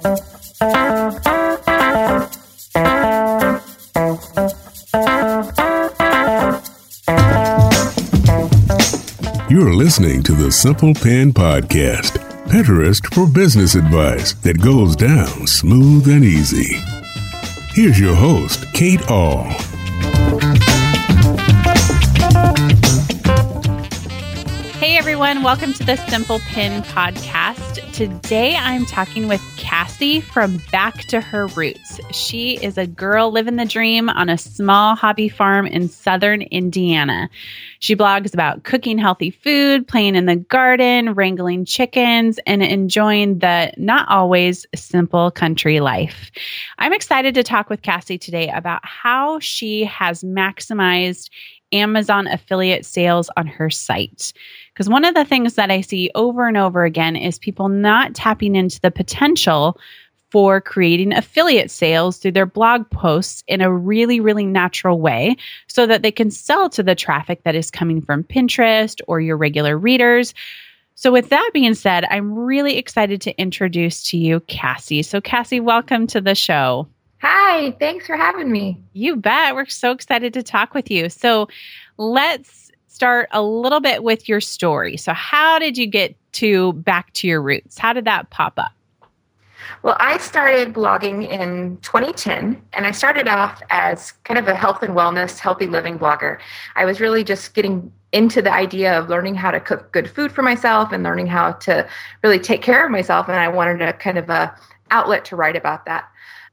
You're listening to the Simple Pin Podcast, Pinterest for business advice that goes down smooth and easy. Here's your host, Kate Ahl. Hey everyone, welcome to the Simple Pin Podcast. Today I'm talking with From Back to Her Roots. She is a girl living the dream on a small hobby farm in southern Indiana. She blogs about cooking healthy food, playing in the garden, wrangling chickens, and enjoying the not always simple country life. I'm excited to talk with Cassie today about how she has maximized Amazon affiliate sales on her site. Because one of the things that I see over and over again is people not tapping into the potential for creating affiliate sales through their blog posts in a really, really natural way so that they can sell to the traffic that is coming from Pinterest or your regular readers. So, with that being said, I'm really excited to introduce to you Cassie. So, Cassie, welcome to the show. Hi, thanks for having me. You bet. We're so excited to talk with you. So let's start a little bit with your story. So, how did you get to back to your roots? How did that pop up? Well, I started blogging in 2010, and I started off as kind of a health and wellness, healthy living blogger. I was really just getting into the idea of learning how to cook good food for myself and learning how to really take care of myself, and I wanted a kind of a outlet to write about that.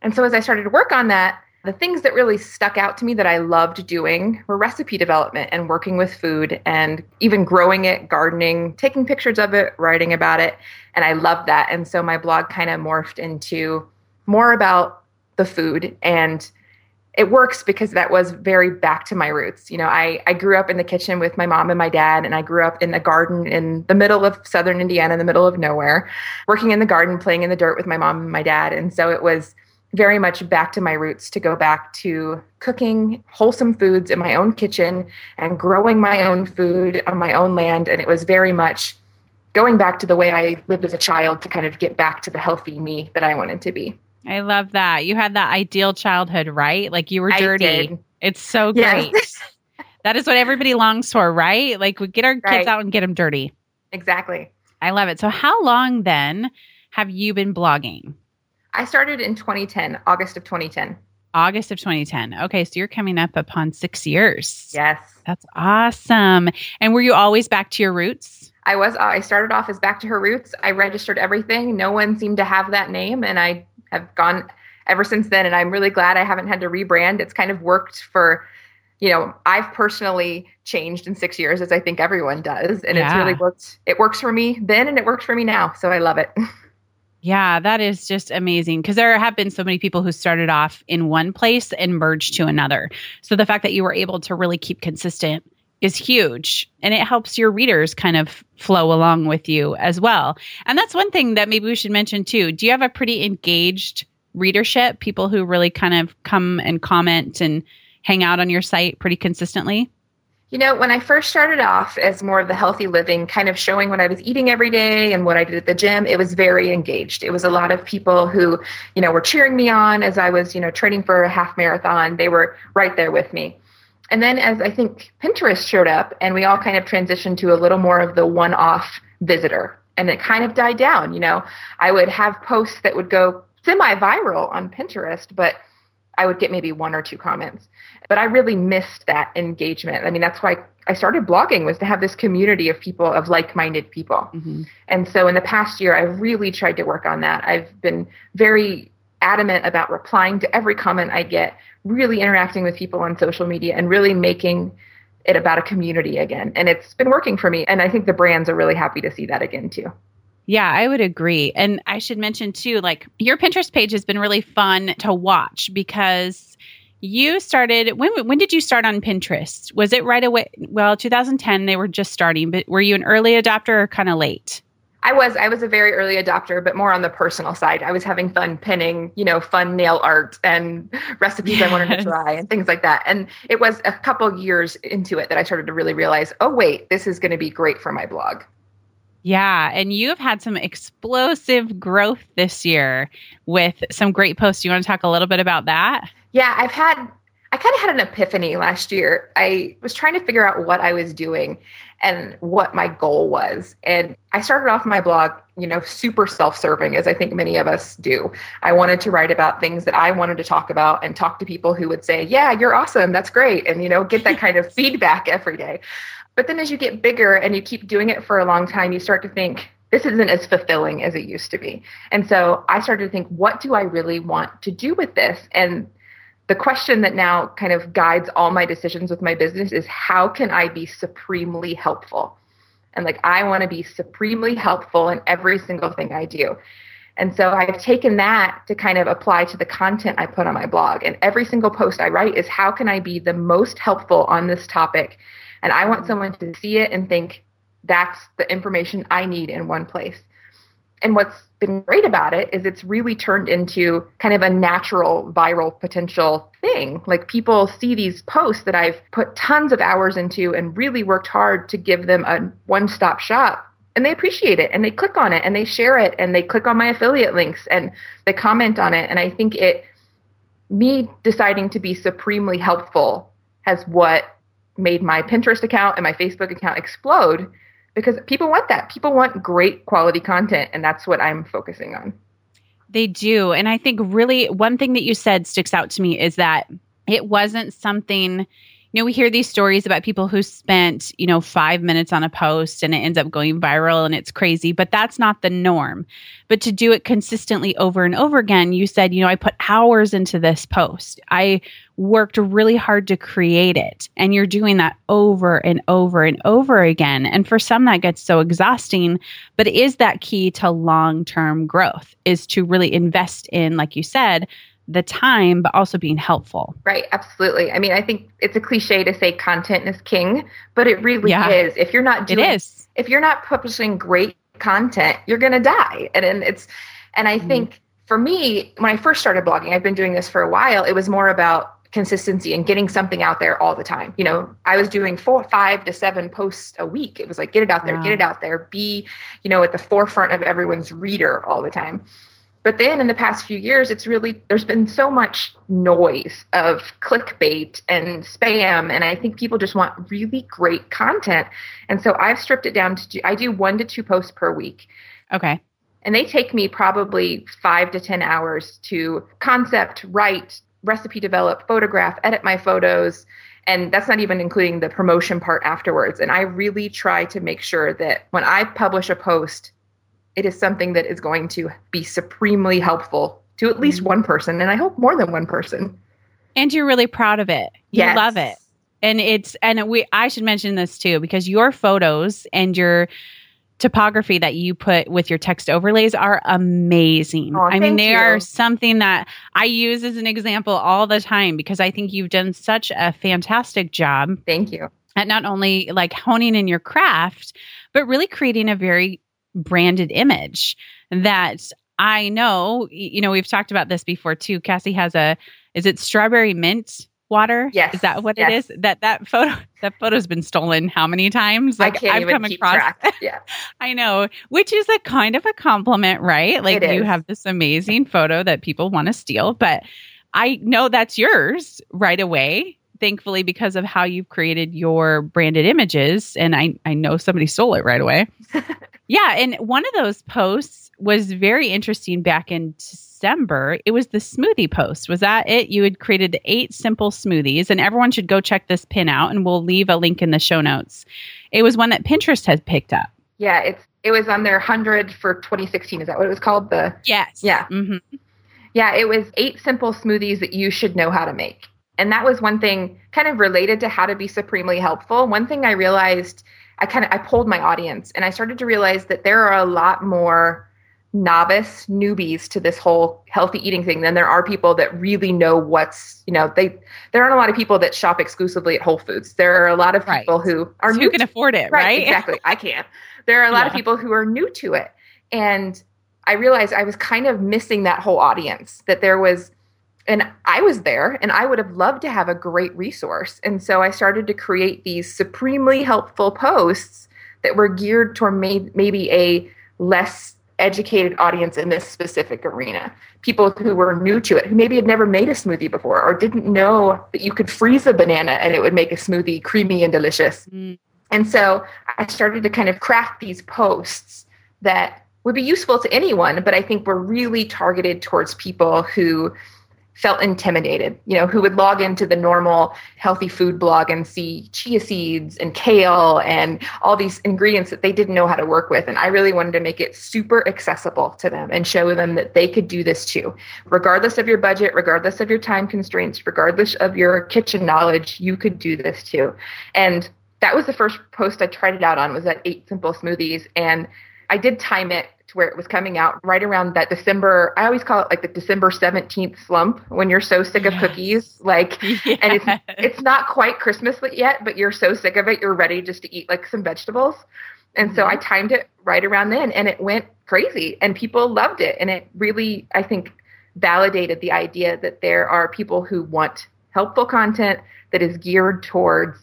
And so as I started to work on that, the things that really stuck out to me that I loved doing were recipe development and working with food and even growing it, gardening, taking pictures of it, writing about it. And I loved that. And so my blog kind of morphed into more about the food and it works because that was very back to my roots. You know, I, I grew up in the kitchen with my mom and my dad, and I grew up in a garden in the middle of southern Indiana, in the middle of nowhere, working in the garden, playing in the dirt with my mom and my dad. And so it was very much back to my roots to go back to cooking wholesome foods in my own kitchen and growing my own food on my own land. And it was very much going back to the way I lived as a child to kind of get back to the healthy me that I wanted to be. I love that. You had that ideal childhood, right? Like you were dirty. It's so great. Yes. that is what everybody longs for, right? Like we get our right. kids out and get them dirty. Exactly. I love it. So how long then have you been blogging? I started in 2010, August of 2010. August of 2010. Okay, so you're coming up upon six years. Yes. That's awesome. And were you always back to your roots? I was. Uh, I started off as back to her roots. I registered everything. No one seemed to have that name, and I have gone ever since then. And I'm really glad I haven't had to rebrand. It's kind of worked for, you know, I've personally changed in six years, as I think everyone does, and yeah. it's really worked. It works for me then, and it works for me now. So I love it. Yeah, that is just amazing because there have been so many people who started off in one place and merged to another. So the fact that you were able to really keep consistent is huge and it helps your readers kind of flow along with you as well. And that's one thing that maybe we should mention too. Do you have a pretty engaged readership, people who really kind of come and comment and hang out on your site pretty consistently? You know, when I first started off as more of the healthy living, kind of showing what I was eating every day and what I did at the gym, it was very engaged. It was a lot of people who, you know, were cheering me on as I was, you know, training for a half marathon. They were right there with me. And then as I think Pinterest showed up and we all kind of transitioned to a little more of the one off visitor and it kind of died down. You know, I would have posts that would go semi viral on Pinterest, but I would get maybe one or two comments. But I really missed that engagement. I mean, that's why I started blogging was to have this community of people, of like-minded people. Mm-hmm. And so in the past year, I've really tried to work on that. I've been very adamant about replying to every comment I get, really interacting with people on social media and really making it about a community again. And it's been working for me. And I think the brands are really happy to see that again too. Yeah, I would agree. And I should mention too, like your Pinterest page has been really fun to watch because you started when when did you start on Pinterest? Was it right away? Well, 2010 they were just starting, but were you an early adopter or kind of late? I was I was a very early adopter, but more on the personal side. I was having fun pinning, you know, fun nail art and recipes yes. I wanted to try and things like that. And it was a couple years into it that I started to really realize, oh wait, this is going to be great for my blog. Yeah, and you have had some explosive growth this year with some great posts. You want to talk a little bit about that? Yeah, I've had I kind of had an epiphany last year. I was trying to figure out what I was doing and what my goal was. And I started off my blog, you know, super self serving, as I think many of us do. I wanted to write about things that I wanted to talk about and talk to people who would say, Yeah, you're awesome. That's great. And, you know, get that kind of feedback every day. But then as you get bigger and you keep doing it for a long time, you start to think, this isn't as fulfilling as it used to be. And so I started to think, what do I really want to do with this? And the question that now kind of guides all my decisions with my business is how can I be supremely helpful? And like, I want to be supremely helpful in every single thing I do. And so I've taken that to kind of apply to the content I put on my blog. And every single post I write is how can I be the most helpful on this topic? And I want someone to see it and think that's the information I need in one place. And what's been great about it is it's really turned into kind of a natural viral potential thing. Like people see these posts that I've put tons of hours into and really worked hard to give them a one stop shop. And they appreciate it and they click on it and they share it and they click on my affiliate links and they comment on it. And I think it, me deciding to be supremely helpful has what made my Pinterest account and my Facebook account explode because people want that. People want great quality content, and that's what I'm focusing on. They do. And I think really one thing that you said sticks out to me is that it wasn't something you know, we hear these stories about people who spent, you know, five minutes on a post and it ends up going viral and it's crazy, but that's not the norm. But to do it consistently over and over again, you said, you know, I put hours into this post. I worked really hard to create it. And you're doing that over and over and over again. And for some, that gets so exhausting. But is that key to long term growth? Is to really invest in, like you said, the time, but also being helpful. Right, absolutely. I mean, I think it's a cliche to say content is king, but it really yeah, is. If you're not doing, it is. if you're not publishing great content, you're going to die. And, and it's, and I mm think for me, when I first started blogging, I've been doing this for a while. It was more about consistency and getting something out there all the time. You know, I was doing four, five to seven posts a week. It was like, get it out there, wow. get it out there, be, you know, at the forefront of everyone's reader all the time. But then in the past few years, it's really, there's been so much noise of clickbait and spam. And I think people just want really great content. And so I've stripped it down to, do, I do one to two posts per week. Okay. And they take me probably five to 10 hours to concept, write, recipe develop, photograph, edit my photos. And that's not even including the promotion part afterwards. And I really try to make sure that when I publish a post, it is something that is going to be supremely helpful to at least mm-hmm. one person and i hope more than one person and you're really proud of it you yes. love it and it's and we i should mention this too because your photos and your typography that you put with your text overlays are amazing. Oh, I mean, they you. are something that I use as an example all the time because I think you've done such a fantastic job. Thank you. At not only like honing in your craft, but really creating a very branded image that I know, you know, we've talked about this before too. Cassie has a, is it strawberry mint water? Yes. Is that what yes. it is? That that photo that photo's been stolen how many times? Like I even come keep across track. Yeah. I know, which is a kind of a compliment, right? Like you have this amazing photo that people want to steal, but I know that's yours right away. Thankfully, because of how you've created your branded images, and I, I know somebody stole it right away. Yeah. And one of those posts was very interesting back in December. It was the smoothie post. Was that it? You had created eight simple smoothies, and everyone should go check this pin out, and we'll leave a link in the show notes. It was one that Pinterest has picked up. Yeah, it's it was on their hundred for 2016. Is that what it was called? The yes, yeah, mm-hmm. yeah. It was eight simple smoothies that you should know how to make, and that was one thing kind of related to how to be supremely helpful. One thing I realized I kind of I pulled my audience and I started to realize that there are a lot more novice newbies to this whole healthy eating thing than there are people that really know what's you know they there aren't a lot of people that shop exclusively at Whole Foods. There are a lot of people right. who are so new who can afford it, right? right? Exactly. I can't. There are a lot yeah. of people who are new to it, and I realized I was kind of missing that whole audience. That there was and I was there and I would have loved to have a great resource. And so I started to create these supremely helpful posts that were geared toward may- maybe a less educated audience in this specific arena. People who were new to it, who maybe had never made a smoothie before or didn't know that you could freeze a banana and it would make a smoothie creamy and delicious. Mm. And so I started to kind of craft these posts that would be useful to anyone, but I think were really targeted towards people who felt intimidated, you know, who would log into the normal healthy food blog and see chia seeds and kale and all these ingredients that they didn't know how to work with. And I really wanted to make it super accessible to them and show them that they could do this too. Regardless of your budget, regardless of your time constraints, regardless of your kitchen knowledge, you could do this too. And that was the first post I tried it out on was that eight simple smoothies. And I did time it where it was coming out right around that December. I always call it like the December 17th slump when you're so sick yes. of cookies. Like, yes. and it's, it's not quite Christmas yet, but you're so sick of it, you're ready just to eat like some vegetables. And mm-hmm. so I timed it right around then and it went crazy and people loved it. And it really, I think, validated the idea that there are people who want helpful content that is geared towards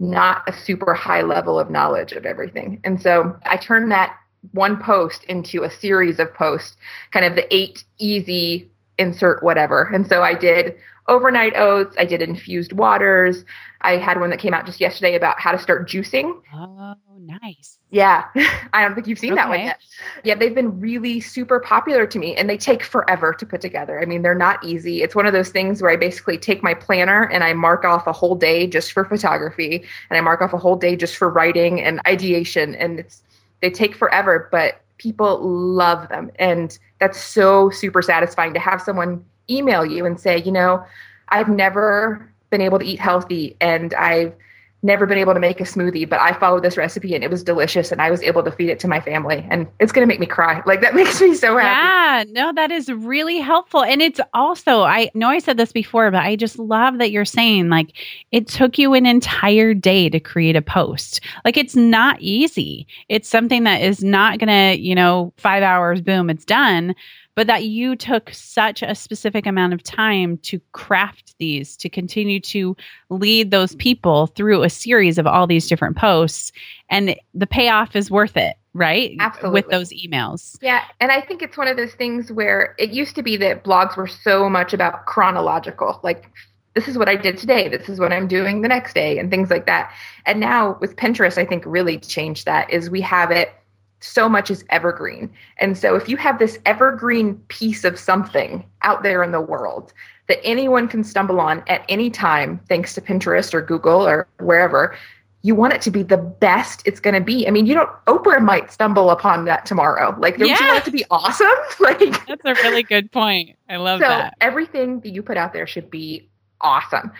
not a super high level of knowledge of everything. And so I turned that one post into a series of posts, kind of the eight easy insert whatever. And so I did overnight oats, I did infused waters. I had one that came out just yesterday about how to start juicing. Oh, nice. Yeah. I don't think you've seen okay. that one yet. Yeah, they've been really super popular to me and they take forever to put together. I mean, they're not easy. It's one of those things where I basically take my planner and I mark off a whole day just for photography and I mark off a whole day just for writing and ideation and it's they take forever, but people love them. And that's so super satisfying to have someone email you and say, you know, I've never been able to eat healthy and I've never been able to make a smoothie, but I followed this recipe and it was delicious and I was able to feed it to my family. And it's going to make me cry. Like that makes me so happy. Yeah, no, that is really helpful. And it's also, I know I said this before, but I just love that you're saying like it took you an entire day to create a post. Like it's not easy. It's something that is not going to, you know, five hours, boom, it's done but that you took such a specific amount of time to craft these, to continue to lead those people through a series of all these different posts. And the payoff is worth it, right? Absolutely. With those emails. Yeah. And I think it's one of those things where it used to be that blogs were so much about chronological, like this is what I did today. This is what I'm doing the next day, and things like that. And now with Pinterest, I think really changed that is we have it so much is evergreen. And so if you have this evergreen piece of something out there in the world that anyone can stumble on at any time, thanks to Pinterest or Google or wherever, you want it to be the best it's going to be. I mean, you don't, Oprah might stumble upon that tomorrow. Like, don't yeah. you want it to be awesome? like, that's a really good point. I love so that. Everything that you put out there should be awesome.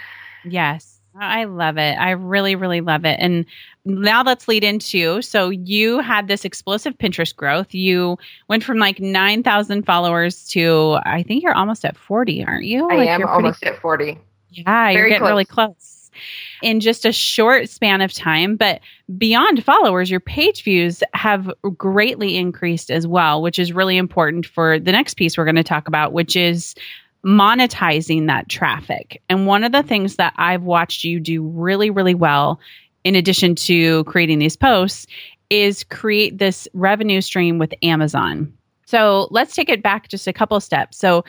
Yes. I love it. I really, really love it. And now let's lead into so you had this explosive Pinterest growth. You went from like 9,000 followers to I think you're almost at 40, aren't you? I like am almost at 40. Yeah, Very you're getting close. really close in just a short span of time. But beyond followers, your page views have greatly increased as well, which is really important for the next piece we're going to talk about, which is monetizing that traffic. And one of the things that I've watched you do really, really well, in addition to creating these posts, is create this revenue stream with Amazon. So let's take it back just a couple steps. So,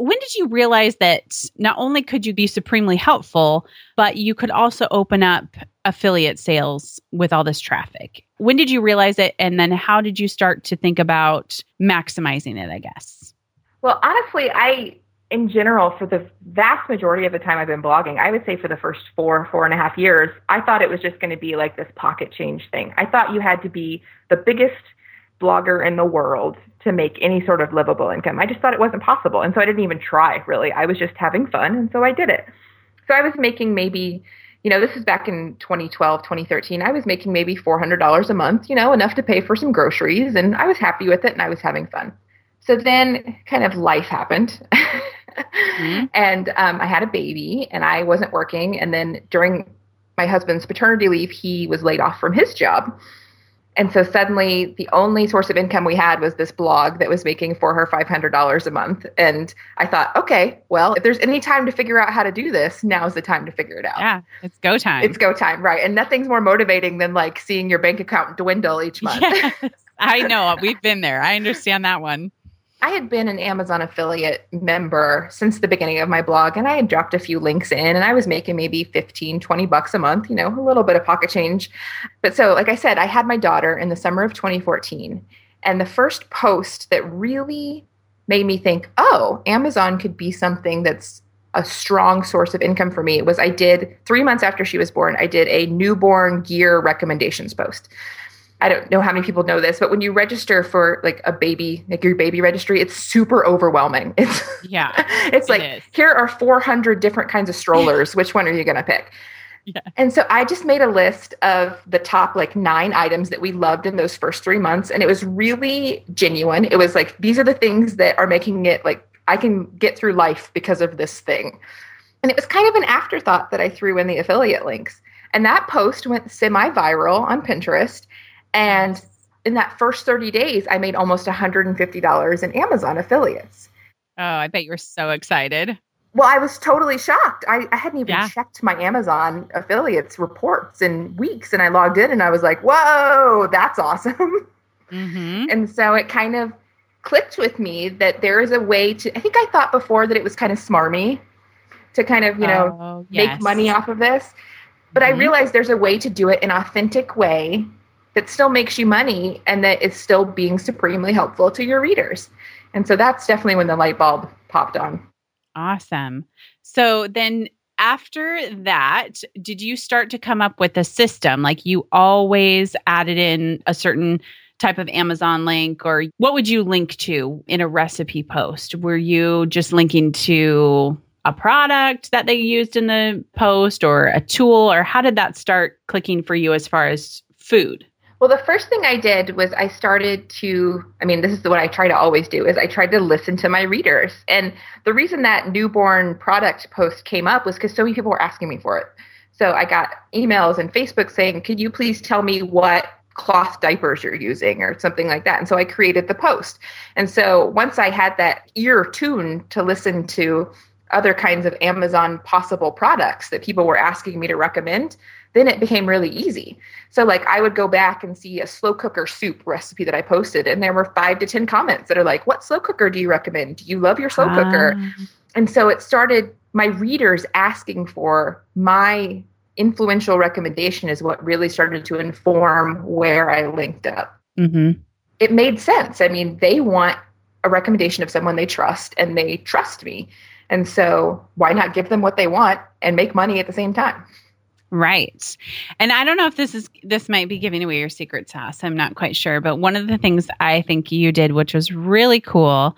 when did you realize that not only could you be supremely helpful, but you could also open up affiliate sales with all this traffic? When did you realize it? And then how did you start to think about maximizing it, I guess? Well, honestly, I in general, for the vast majority of the time I've been blogging, I would say for the first four, four and a half years, I thought it was just going to be like this pocket change thing. I thought you had to be the biggest blogger in the world to make any sort of livable income. I just thought it wasn't possible. And so I didn't even try, really. I was just having fun. And so I did it. So I was making maybe, you know, this is back in 2012, 2013. I was making maybe $400 a month, you know, enough to pay for some groceries. And I was happy with it and I was having fun. So then kind of life happened. mm-hmm. And um, I had a baby and I wasn't working. And then during my husband's paternity leave, he was laid off from his job. And so suddenly the only source of income we had was this blog that was making for her $500 a month. And I thought, okay, well, if there's any time to figure out how to do this, now's the time to figure it out. Yeah, it's go time. It's go time, right. And nothing's more motivating than like seeing your bank account dwindle each month. Yes, I know. We've been there. I understand that one. I had been an Amazon affiliate member since the beginning of my blog and I had dropped a few links in and I was making maybe 15, 20 bucks a month, you know, a little bit of pocket change. But so, like I said, I had my daughter in the summer of 2014. And the first post that really made me think, oh, Amazon could be something that's a strong source of income for me was I did three months after she was born, I did a newborn gear recommendations post. I don't know how many people know this, but when you register for like a baby, like your baby registry, it's super overwhelming. It's yeah, it's like it here are 400 different kinds of strollers. Which one are you going to pick? Yeah. And so I just made a list of the top like nine items that we loved in those first three months. And it was really genuine. It was like, these are the things that are making it like I can get through life because of this thing. And it was kind of an afterthought that I threw in the affiliate links. And that post went semi viral on Pinterest. And in that first 30 days, I made almost $150 in Amazon affiliates. Oh, I bet you were so excited. Well, I was totally shocked. I, I hadn't even yeah. checked my Amazon affiliates reports in weeks. And I logged in and I was like, whoa, that's awesome. Mm-hmm. And so it kind of clicked with me that there is a way to, I think I thought before that it was kind of smarmy to kind of, you know, oh, yes. make money off of this. But mm-hmm. I realized there's a way to do it in an authentic way that still makes you money and that is still being supremely helpful to your readers. And so that's definitely when the light bulb popped on. Awesome. So then after that, did you start to come up with a system? Like you always added in a certain type of Amazon link, or what would you link to in a recipe post? Were you just linking to a product that they used in the post or a tool, or how did that start clicking for you as far as food? Well, the first thing I did was I started to, I mean, this is what I try to always do is I tried to listen to my readers. And the reason that newborn product post came up was because so many people were asking me for it. So I got emails and Facebook saying, could you please tell me what cloth diapers you're using or something like that. And so I created the post. And so once I had that ear tuned to listen to other kinds of Amazon possible products that people were asking me to recommend, then it became really easy. So, like, I would go back and see a slow cooker soup recipe that I posted, and there were five to 10 comments that are like, What slow cooker do you recommend? Do you love your slow cooker? Um. And so it started my readers asking for my influential recommendation, is what really started to inform where I linked up. Mm-hmm. It made sense. I mean, they want a recommendation of someone they trust, and they trust me. And so, why not give them what they want and make money at the same time? Right. And I don't know if this is this might be giving away your secret sauce. I'm not quite sure, but one of the things I think you did which was really cool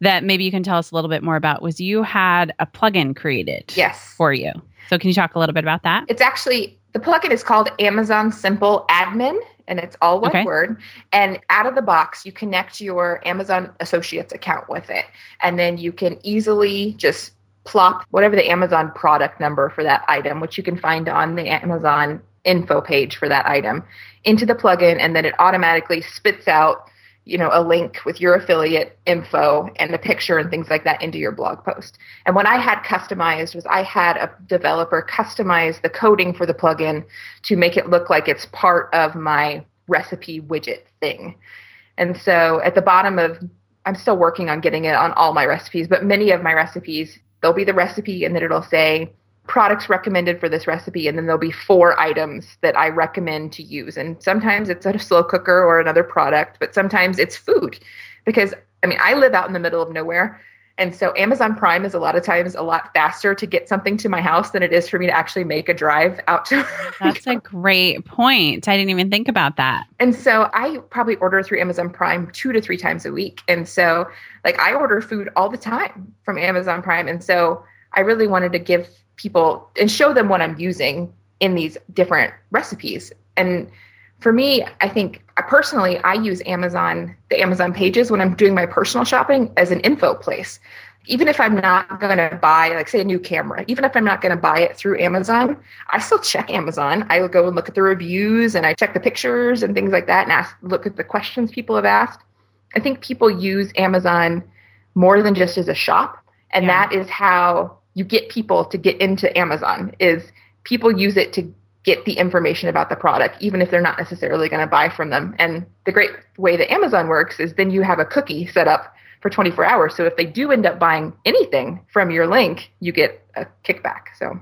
that maybe you can tell us a little bit more about was you had a plugin created yes. for you. So can you talk a little bit about that? It's actually the plugin is called Amazon Simple Admin and it's all one okay. word. And out of the box, you connect your Amazon Associates account with it. And then you can easily just plop whatever the Amazon product number for that item, which you can find on the Amazon info page for that item, into the plugin, and then it automatically spits out you know a link with your affiliate info and a picture and things like that into your blog post. And what i had customized was i had a developer customize the coding for the plugin to make it look like it's part of my recipe widget thing. And so at the bottom of i'm still working on getting it on all my recipes but many of my recipes there'll be the recipe and then it'll say products recommended for this recipe and then there'll be four items that I recommend to use and sometimes it's a slow cooker or another product but sometimes it's food because I mean I live out in the middle of nowhere and so Amazon Prime is a lot of times a lot faster to get something to my house than it is for me to actually make a drive out to That's a great point. I didn't even think about that. And so I probably order through Amazon Prime 2 to 3 times a week. And so like I order food all the time from Amazon Prime and so I really wanted to give people and show them what I'm using in these different recipes. And for me, I think I personally I use Amazon, the Amazon pages when I'm doing my personal shopping as an info place. even if I'm not going to buy, like, say, a new camera, even if I'm not going to buy it through Amazon, I still check Amazon. I go and look at the reviews and I check the pictures and things like that and ask, look at the questions people have asked. I think people use Amazon more than just as a shop. And yeah. that is how you get people to get into Amazon is people use it to get the information about the product, even if they're not necessarily going to buy from them. And the great way that Amazon works is then you have a cookie set up for 24 hours. So if they do end up buying anything from your link, you get a kickback. So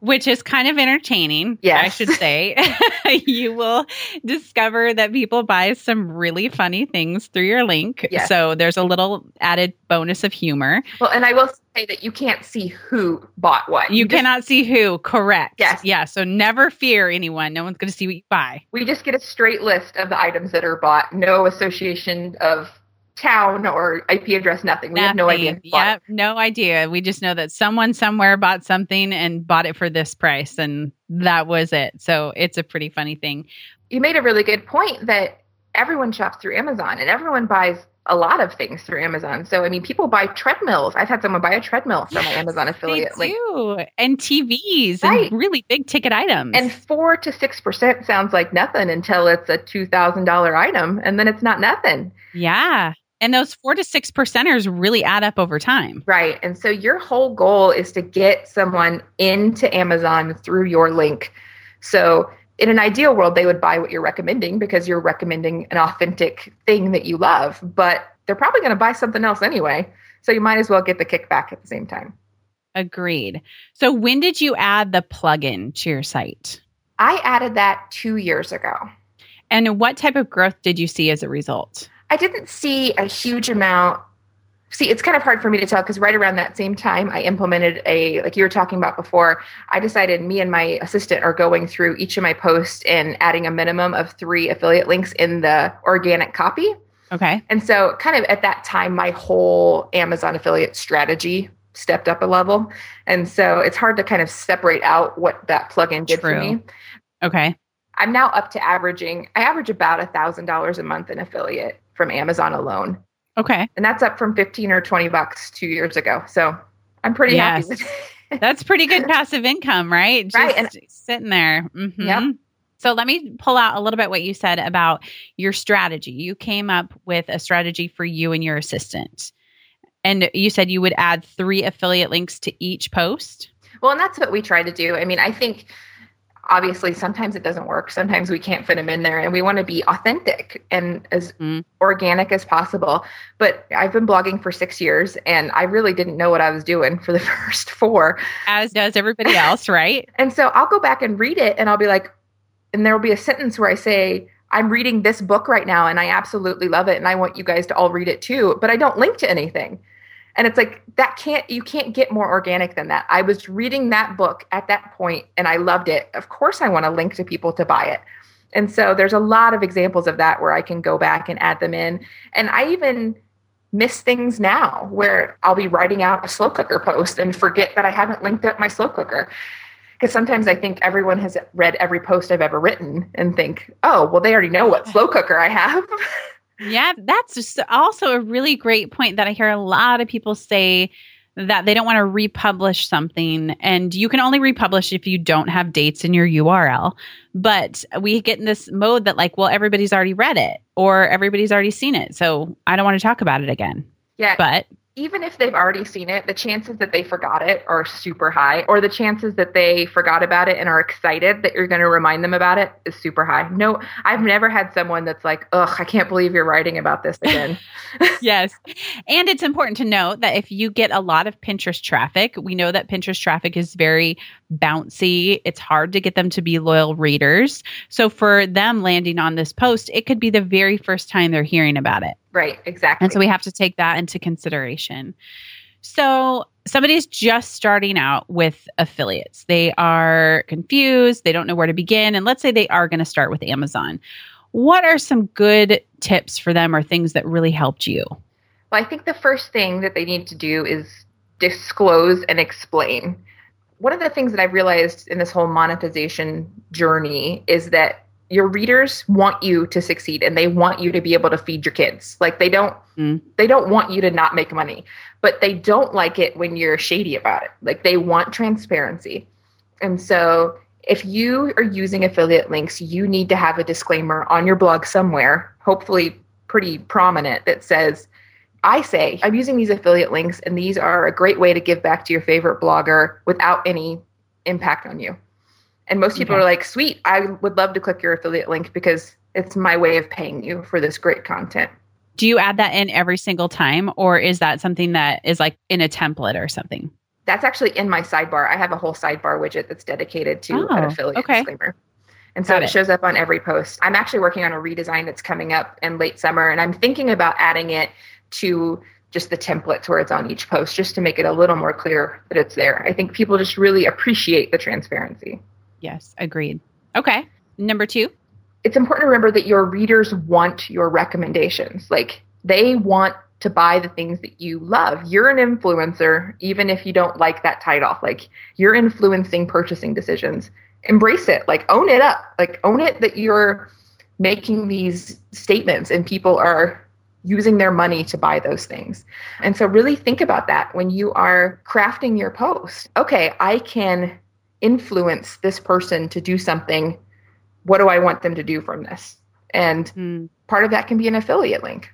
which is kind of entertaining. Yes. I should say. you will discover that people buy some really funny things through your link. Yes. So there's a little added bonus of humor. Well, and I will say that you can't see who bought what. You, you just, cannot see who, correct. Yes. Yeah. So never fear anyone. No one's going to see what you buy. We just get a straight list of the items that are bought, no association of town or IP address, nothing. We nothing. have no idea. Yep, no idea. We just know that someone somewhere bought something and bought it for this price, and that was it. So it's a pretty funny thing. You made a really good point that everyone shops through Amazon and everyone buys a lot of things through Amazon. So I mean, people buy treadmills. I've had someone buy a treadmill from my Amazon affiliate. They do. Like, and TVs right. and really big ticket items. And four to six percent sounds like nothing until it's a two thousand dollar item, and then it's not nothing. Yeah. And those four to six percenters really add up over time. Right. And so your whole goal is to get someone into Amazon through your link. So in an ideal world, they would buy what you're recommending because you're recommending an authentic thing that you love, but they're probably going to buy something else anyway. So you might as well get the kickback at the same time. Agreed. So when did you add the plugin to your site? I added that two years ago. And what type of growth did you see as a result? I didn't see a huge amount. See, it's kind of hard for me to tell because right around that same time, I implemented a, like you were talking about before, I decided me and my assistant are going through each of my posts and adding a minimum of three affiliate links in the organic copy. Okay. And so, kind of at that time, my whole Amazon affiliate strategy stepped up a level. And so, it's hard to kind of separate out what that plugin did True. for me. Okay. I'm now up to averaging, I average about a $1,000 a month in affiliate from Amazon alone. Okay. And that's up from 15 or 20 bucks two years ago. So I'm pretty yes. happy That's pretty good passive income, right? Just right. And sitting there. Mm-hmm. Yeah. So let me pull out a little bit what you said about your strategy. You came up with a strategy for you and your assistant. And you said you would add three affiliate links to each post. Well, and that's what we try to do. I mean, I think obviously sometimes it doesn't work. Sometimes we can't fit them in there and we want to be authentic and as mm. organic as possible. But i've been blogging for six years and i really didn't know what i was doing for the first four. As does everybody else right? And so i'll go back and read it and i'll be like and there will be a sentence where i say i'm reading this book right now and i absolutely love it and i want you guys to all read it too. But i don't link to anything and it's like that can't you can't get more organic than that. I was reading that book at that point and i loved it. Of course i want to link to people to buy it. And so there's a lot of examples of that where i can go back and add them in. And i even miss things now where i'll be writing out a slow cooker post and forget that i haven't linked up my slow cooker. Because sometimes I think everyone has read every post I've ever written and think, oh, well, they already know what slow cooker I have. Yeah, that's just also a really great point that I hear a lot of people say that they don't want to republish something and you can only republish if you don't have dates in your URL. But we get in this mode that like, well, everybody's already read it or everybody's already seen it. So I don't want to talk about it again. Yeah. But even if they've already seen it, the chances that they forgot it are super high, or the chances that they forgot about it and are excited that you're going to remind them about it is super high. No, I've never had someone that's like, ugh, I can't believe you're writing about this again. yes. And it's important to note that if you get a lot of Pinterest traffic, we know that Pinterest traffic is very bouncy. It's hard to get them to be loyal readers. So for them landing on this post, it could be the very first time they're hearing about it. Right, exactly. And so we have to take that into consideration. So somebody's just starting out with affiliates. They are confused, they don't know where to begin. And let's say they are going to start with Amazon. What are some good tips for them or things that really helped you? Well, I think the first thing that they need to do is disclose and explain. One of the things that I've realized in this whole monetization journey is that your readers want you to succeed and they want you to be able to feed your kids. Like they don't Mm. they don't want you to not make money, but they don't like it when you're shady about it. Like they want transparency. And so if you are using affiliate links, you need to have a disclaimer on your blog somewhere, hopefully pretty prominent that says I say I'm using these affiliate links and these are a great way to give back to your favorite blogger without any impact on you. And most people Okay. are like, sweet, I would love to click your affiliate link because it's my way of paying you for this great content. Do you add that in every single time, or is that something that is like in a template or something? That's actually in my sidebar. I have a whole sidebar widget that's dedicated to an Oh, affiliate okay. disclaimer. And so it it. shows up on every post. I'm actually working on a redesign that's coming up in late summer, and I'm thinking about adding it to just the templates where it's on each post, just to make it a little more clear that it's there. I think people just really appreciate the transparency. Yes, agreed. Okay. Number two. it's important to remember that your readers want your recommendations. Like they want to buy the things that you love. You're an influencer, even if you don't like that title. Like you're influencing purchasing decisions. Embrace it. Like own it up. Like own it that you're making these statements and people are using their money to buy those things. And so really think about that when you are crafting your post. Okay, I can influence this person to do something what do I want them to do from this? And Hmm. part of that can be an affiliate link.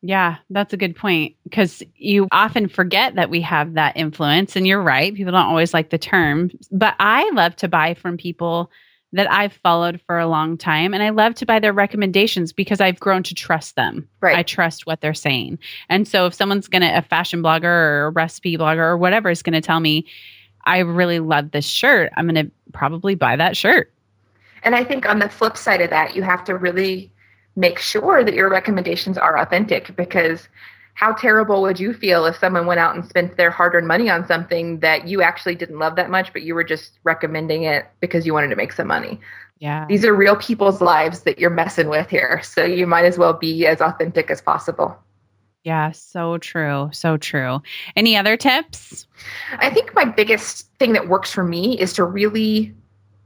Yeah, that's a good point because you often forget that we have that influence. And you're right, people don't always like the term, but I love to buy from people that I've followed for a long time. And I love to buy their recommendations because I've grown to trust them. Right. I trust what they're saying. And so if someone's going to, a fashion blogger or a recipe blogger or whatever is going to tell me, I really love this shirt, I'm going to probably buy that shirt. And I think on the flip side of that, you have to really make sure that your recommendations are authentic because how terrible would you feel if someone went out and spent their hard earned money on something that you actually didn't love that much, but you were just recommending it because you wanted to make some money? Yeah. These are real people's lives that you're messing with here. So you might as well be as authentic as possible. Yeah. So true. So true. Any other tips? I think my biggest thing that works for me is to really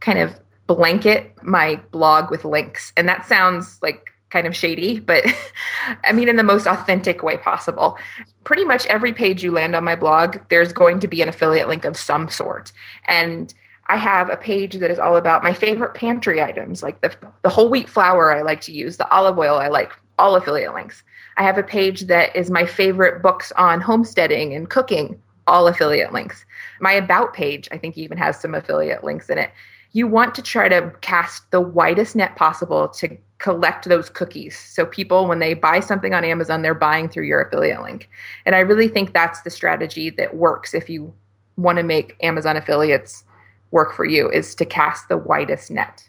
kind of blanket my blog with links. And that sounds like kind of shady, but I mean, in the most authentic way possible. Pretty much every page you land on my blog, there's going to be an affiliate link of some sort. And I have a page that is all about my favorite pantry items, like the, the whole wheat flour I like to use, the olive oil I like, all affiliate links. I have a page that is my favorite books on homesteading and cooking, all affiliate links. My about page, I think, even has some affiliate links in it. You want to try to cast the widest net possible to collect those cookies. So people, when they buy something on Amazon, they're buying through your affiliate link. And I really think that's the strategy that works if you want to make Amazon affiliates work for you is to cast the widest net.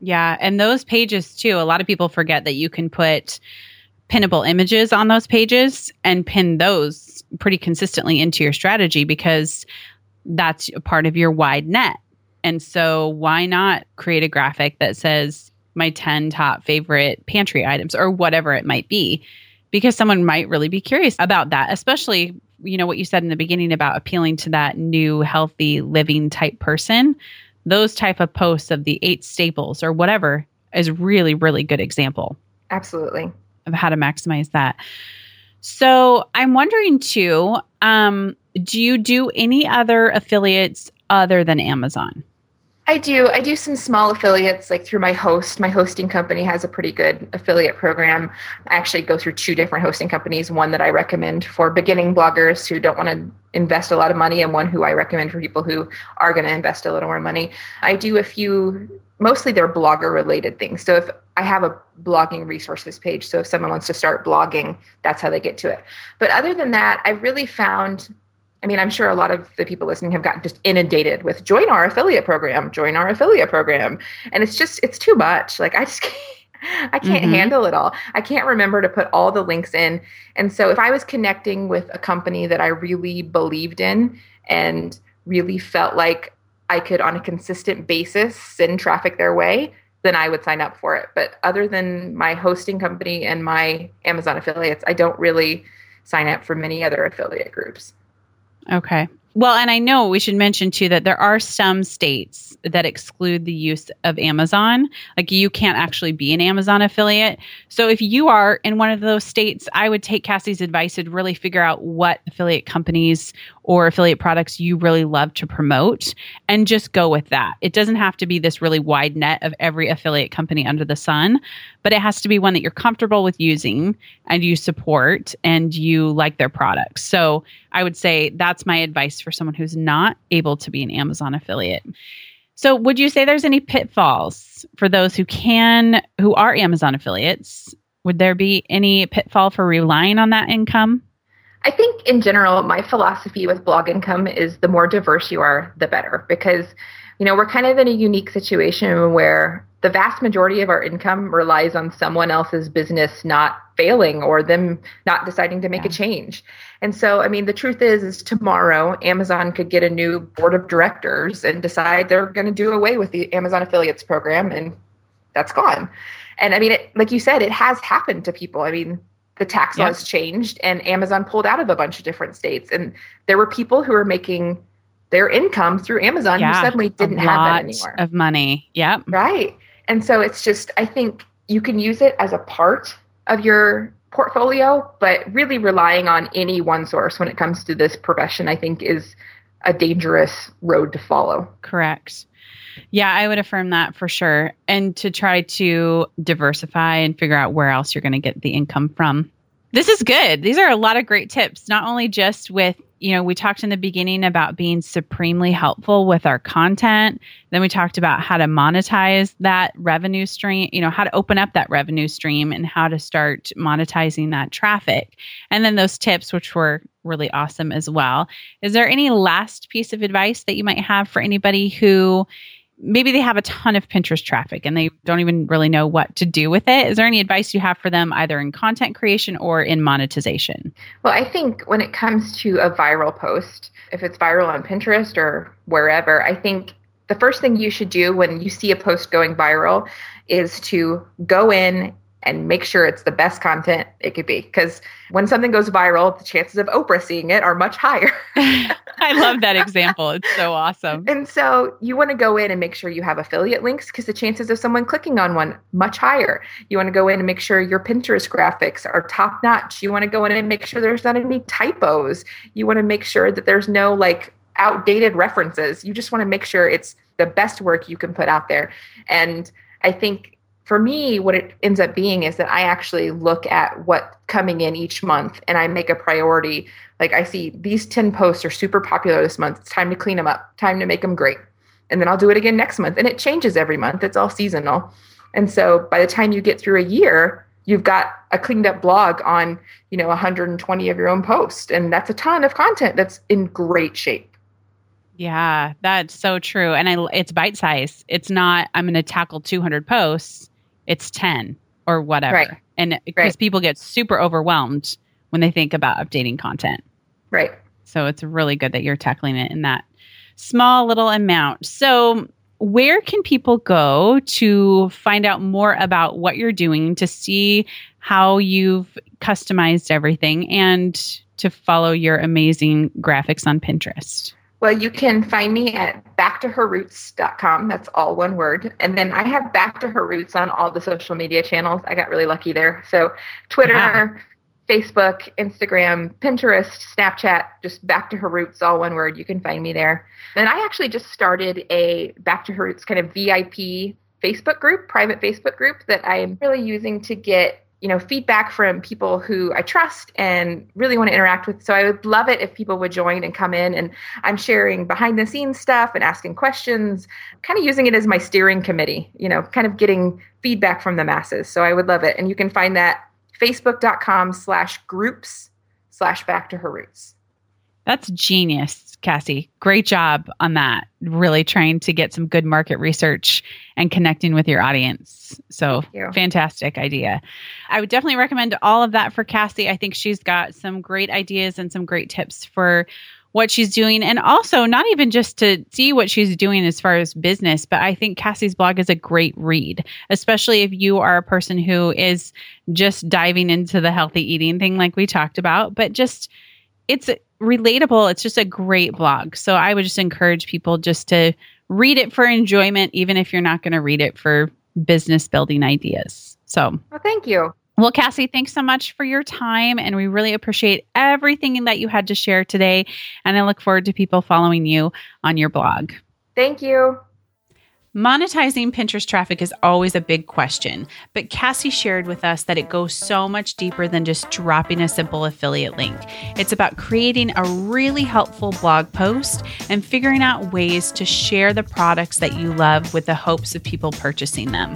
Yeah. And those pages too, a lot of people forget that you can put pinnable images on those pages and pin those pretty consistently into your strategy because that's a part of your wide net. And so why not create a graphic that says my 10 top favorite pantry items or whatever it might be? Because someone might really be curious about that, especially, you know, what you said in the beginning about appealing to that new healthy living type person. Those type of posts of the eight staples or whatever is really, really good example Absolutely. Of how to maximize that. So I'm wondering too, um, do you do any other affiliates other than Amazon? I do. I do some small affiliates like through my host. My hosting company has a pretty good affiliate program. I actually go through two different hosting companies, one that I recommend for beginning bloggers who don't want to invest a lot of money and one who I recommend for people who are going to invest a little more money. I do a few mostly they're blogger related things. So if I have a blogging resources page, so if someone wants to start blogging, that's how they get to it. But other than that, I really found I mean, I'm sure a lot of the people listening have gotten just inundated with join our affiliate program, join our affiliate program. And it's just, it's too much. Like, I just can't, I can't Mhm. handle it all. I can't remember to put all the links in. And so if I was connecting with a company that I really believed in and really felt like I could, on a consistent basis, send traffic their way, then I would sign up for it. But other than my hosting company and my Amazon affiliates, I don't really sign up for many other affiliate groups. Okay. Well, and I know we should mention too that there are some states that exclude the use of Amazon. Like you can't actually be an Amazon affiliate. So if you are in one of those states, I would take Cassie's advice and really figure out what affiliate companies or affiliate products you really love to promote and just go with that. It doesn't have to be this really wide net of every affiliate company under the sun, but it has to be one that you're comfortable with using and you support and you like their products. So I would say that's my advice for someone who's not able to be an Amazon affiliate. So would you say there's any pitfalls for those who can who are Amazon affiliates? Would there be any pitfall for relying on that income? I think in general, my philosophy with blog income is the more diverse you are, the better. Because, you know, we're kind of in a unique situation where the vast majority of our income relies on someone else's business not failing or them not deciding to make yeah. a change. And so, I mean, the truth is, is tomorrow Amazon could get a new board of directors and decide they're going to do away with the Amazon affiliates program, and that's gone. And I mean, it, like you said, it has happened to people. I mean, the tax yep. laws changed and Amazon pulled out of a bunch of different states. And there were people who were making their income through Amazon yeah, who suddenly didn't have that anymore. Of money. Yep. Right. And so it's just I think you can use it as a part of your portfolio, but really relying on any one source when it comes to this profession, I think is a dangerous road to follow. Correct. Yeah, I would affirm that for sure. And to try to diversify and figure out where else you're going to get the income from. This is good. These are a lot of great tips, not only just with, you know, we talked in the beginning about being supremely helpful with our content. Then we talked about how to monetize that revenue stream, you know, how to open up that revenue stream and how to start monetizing that traffic. And then those tips, which were really awesome as well. Is there any last piece of advice that you might have for anybody who maybe they have a ton of Pinterest traffic and they don't even really know what to do with it. Is there any advice you have for them either in content creation or in monetization? Well, I think when it comes to a viral post, if it's viral on Pinterest or wherever, I think the first thing you should do when you see a post going viral is to go in and make sure it's the best content it could be. Because when something goes viral, the chances of Oprah seeing it are much higher. I love that example. It's so awesome. And so you want to go in and make sure you have affiliate links because the chances of someone clicking on one much higher. You want to go in and make sure your Pinterest graphics are top notch. You want to go in and make sure there's not any typos. You want to make sure that there's no like outdated references. You just want to make sure it's the best work you can put out there. And I think for me, what it ends up being is that I actually look at what coming in each month and I make a priority. Like I see these 10 posts are super popular this month. It's time to clean them up, time to make them great. And then I'll do it again next month. And it changes every month. It's all seasonal. And so by the time you get through a year, you've got a cleaned up blog on, you know, 120 of your own posts. And that's a ton of content that's in great shape. Yeah, that's so true. And I, it's bite size. It's not, I'm going to tackle 200 posts it's 10 or whatever. Right. And because right. people get super overwhelmed when they think about updating content. Right. So it's really good that you're tackling it in that small little amount. So, where can people go to find out more about what you're doing, to see how you've customized everything, and to follow your amazing graphics on Pinterest? Well, you can find me at backtoherroots.com. That's all one word. And then I have Back to Her Roots on all the social media channels. I got really lucky there. So Twitter, wow. Facebook, Instagram, Pinterest, Snapchat, just Back to Her Roots, all one word. You can find me there. And I actually just started a Back to Her Roots kind of VIP Facebook group, private Facebook group that I'm really using to get you know feedback from people who I trust and really want to interact with. So I would love it if people would join and come in and I'm sharing behind the scenes stuff and asking questions, kind of using it as my steering committee, you know, kind of getting feedback from the masses. So I would love it. And you can find that facebook.com slash groups slash back to her roots. That's genius, Cassie. Great job on that. Really trying to get some good market research and connecting with your audience. So, fantastic idea. I would definitely recommend all of that for Cassie. I think she's got some great ideas and some great tips for what she's doing and also not even just to see what she's doing as far as business but i think cassie's blog is a great read especially if you are a person who is just diving into the healthy eating thing like we talked about but just it's relatable. It's just a great blog. So I would just encourage people just to read it for enjoyment, even if you're not going to read it for business building ideas. So, well, thank you. Well, Cassie, thanks so much for your time. And we really appreciate everything that you had to share today. And I look forward to people following you on your blog. Thank you. Monetizing Pinterest traffic is always a big question, but Cassie shared with us that it goes so much deeper than just dropping a simple affiliate link. It's about creating a really helpful blog post and figuring out ways to share the products that you love with the hopes of people purchasing them.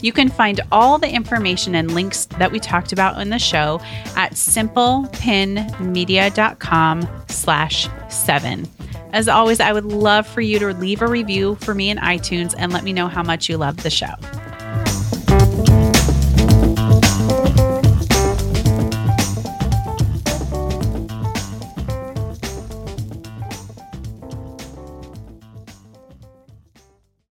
You can find all the information and links that we talked about in the show at simplepinmedia.com slash seven. As always, I would love for you to leave a review for me in iTunes and let me know how much you love the show.